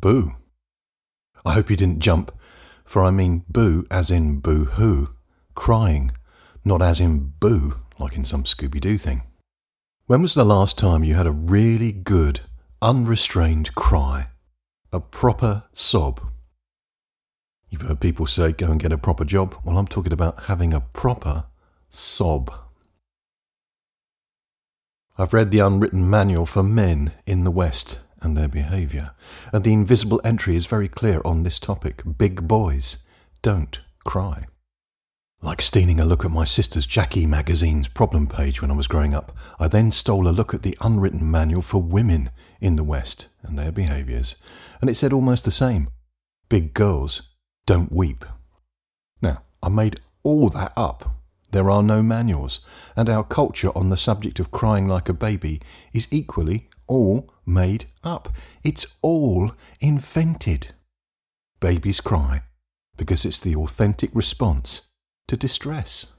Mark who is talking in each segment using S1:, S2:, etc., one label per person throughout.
S1: boo. I hope you didn't jump, for I mean boo as in boo hoo, crying, not as in boo, like in some Scooby Doo thing. When was the last time you had a really good, unrestrained cry? A proper sob? You've heard people say go and get a proper job. Well, I'm talking about having a proper sob. I've read the unwritten manual for men in the West and their behaviour, and the invisible entry is very clear on this topic. Big boys don't cry. Like stealing a look at my sister's Jackie magazine's problem page when I was growing up, I then stole a look at the unwritten manual for women in the West and their behaviours, and it said almost the same. Big girls don't weep. Now, I made all that up there are no manuals, and our culture on the subject of crying like a baby is equally all made up. It's all invented. Babies cry because it's the authentic response to distress.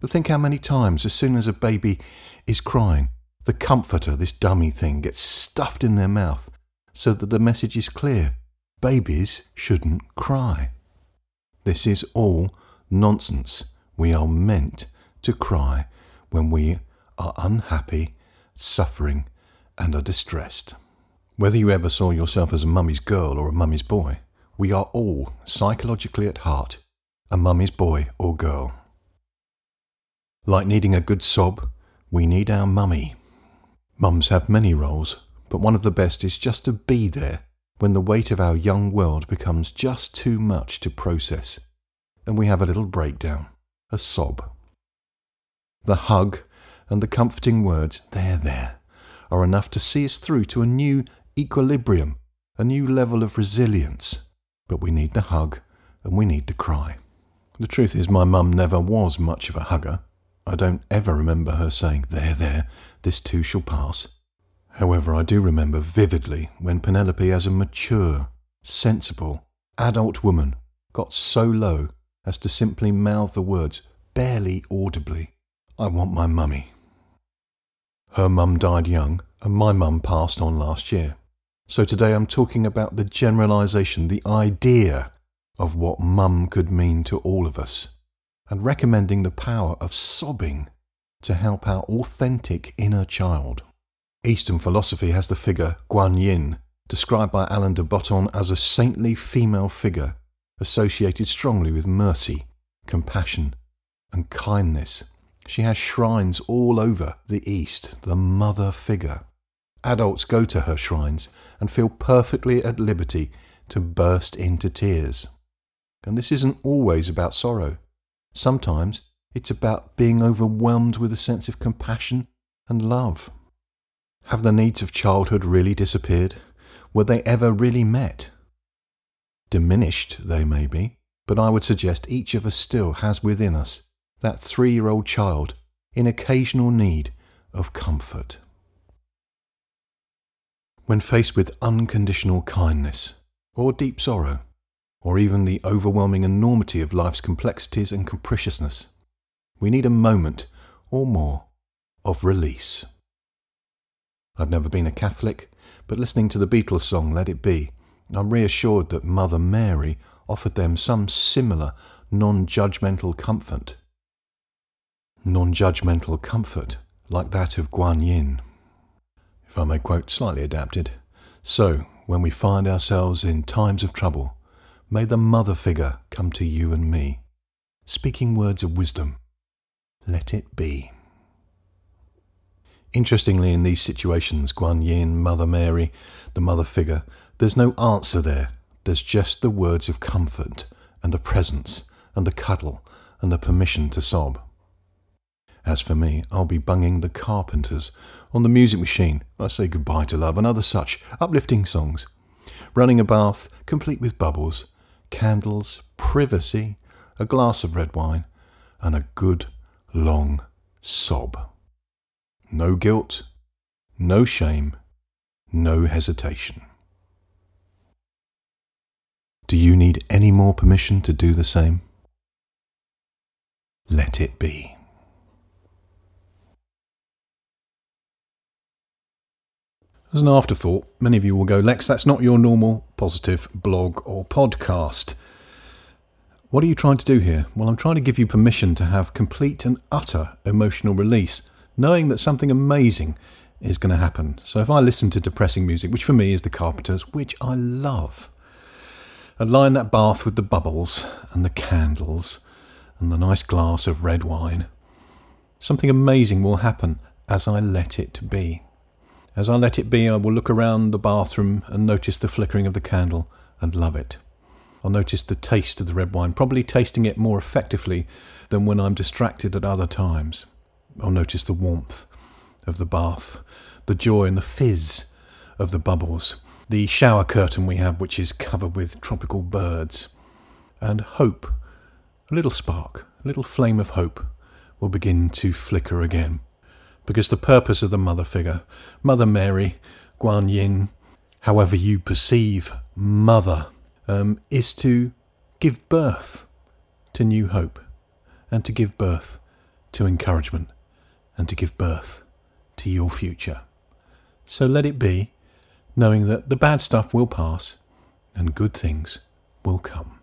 S1: But think how many times, as soon as a baby is crying, the comforter, this dummy thing, gets stuffed in their mouth so that the message is clear babies shouldn't cry. This is all nonsense we are meant to cry when we are unhappy, suffering, and are distressed. Whether you ever saw yourself as a mummy's girl or a mummy's boy, we are all, psychologically at heart, a mummy's boy or girl. Like needing a good sob, we need our mummy. Mums have many roles, but one of the best is just to be there when the weight of our young world becomes just too much to process, and we have a little breakdown a sob. The hug and the comforting words, there, there, are enough to see us through to a new equilibrium, a new level of resilience. But we need the hug and we need the cry. The truth is, my mum never was much of a hugger. I don't ever remember her saying, There, there, this too shall pass. However, I do remember vividly when Penelope, as a mature, sensible, adult woman, got so low as to simply mouth the words, barely audibly, I want my mummy. Her mum died young, and my mum passed on last year. So today I'm talking about the generalisation, the idea of what mum could mean to all of us, and recommending the power of sobbing to help our authentic inner child. Eastern philosophy has the figure Guan Yin, described by Alain de Botton as a saintly female figure associated strongly with mercy, compassion, and kindness. She has shrines all over the East, the mother figure. Adults go to her shrines and feel perfectly at liberty to burst into tears. And this isn't always about sorrow. Sometimes it's about being overwhelmed with a sense of compassion and love. Have the needs of childhood really disappeared? Were they ever really met? Diminished they may be, but I would suggest each of us still has within us that three year old child in occasional need of comfort. When faced with unconditional kindness, or deep sorrow, or even the overwhelming enormity of life's complexities and capriciousness, we need a moment or more of release. I've never been a Catholic, but listening to the Beatles song Let It Be I'm reassured that Mother Mary offered them some similar non judgmental comfort. Non judgmental comfort, like that of Guan Yin. If I may quote slightly adapted. So, when we find ourselves in times of trouble, may the mother figure come to you and me, speaking words of wisdom. Let it be. Interestingly, in these situations, Guan Yin, Mother Mary, the mother figure, there's no answer there. There's just the words of comfort and the presence and the cuddle and the permission to sob. As for me, I'll be bunging the Carpenters on the music machine. I say goodbye to love and other such uplifting songs. Running a bath complete with bubbles, candles, privacy, a glass of red wine, and a good long sob. No guilt, no shame, no hesitation. Do you need any more permission to do the same? Let it be. As an afterthought, many of you will go, Lex, that's not your normal positive blog or podcast. What are you trying to do here? Well, I'm trying to give you permission to have complete and utter emotional release, knowing that something amazing is going to happen. So if I listen to depressing music, which for me is the Carpenters, which I love, and lie in that bath with the bubbles and the candles and the nice glass of red wine, something amazing will happen as I let it be. As I let it be, I will look around the bathroom and notice the flickering of the candle and love it. I'll notice the taste of the red wine, probably tasting it more effectively than when I'm distracted at other times. I'll notice the warmth of the bath, the joy and the fizz of the bubbles, the shower curtain we have, which is covered with tropical birds, and hope, a little spark, a little flame of hope, will begin to flicker again. Because the purpose of the mother figure, Mother Mary, Guan Yin, however you perceive mother, um, is to give birth to new hope and to give birth to encouragement and to give birth to your future. So let it be, knowing that the bad stuff will pass and good things will come.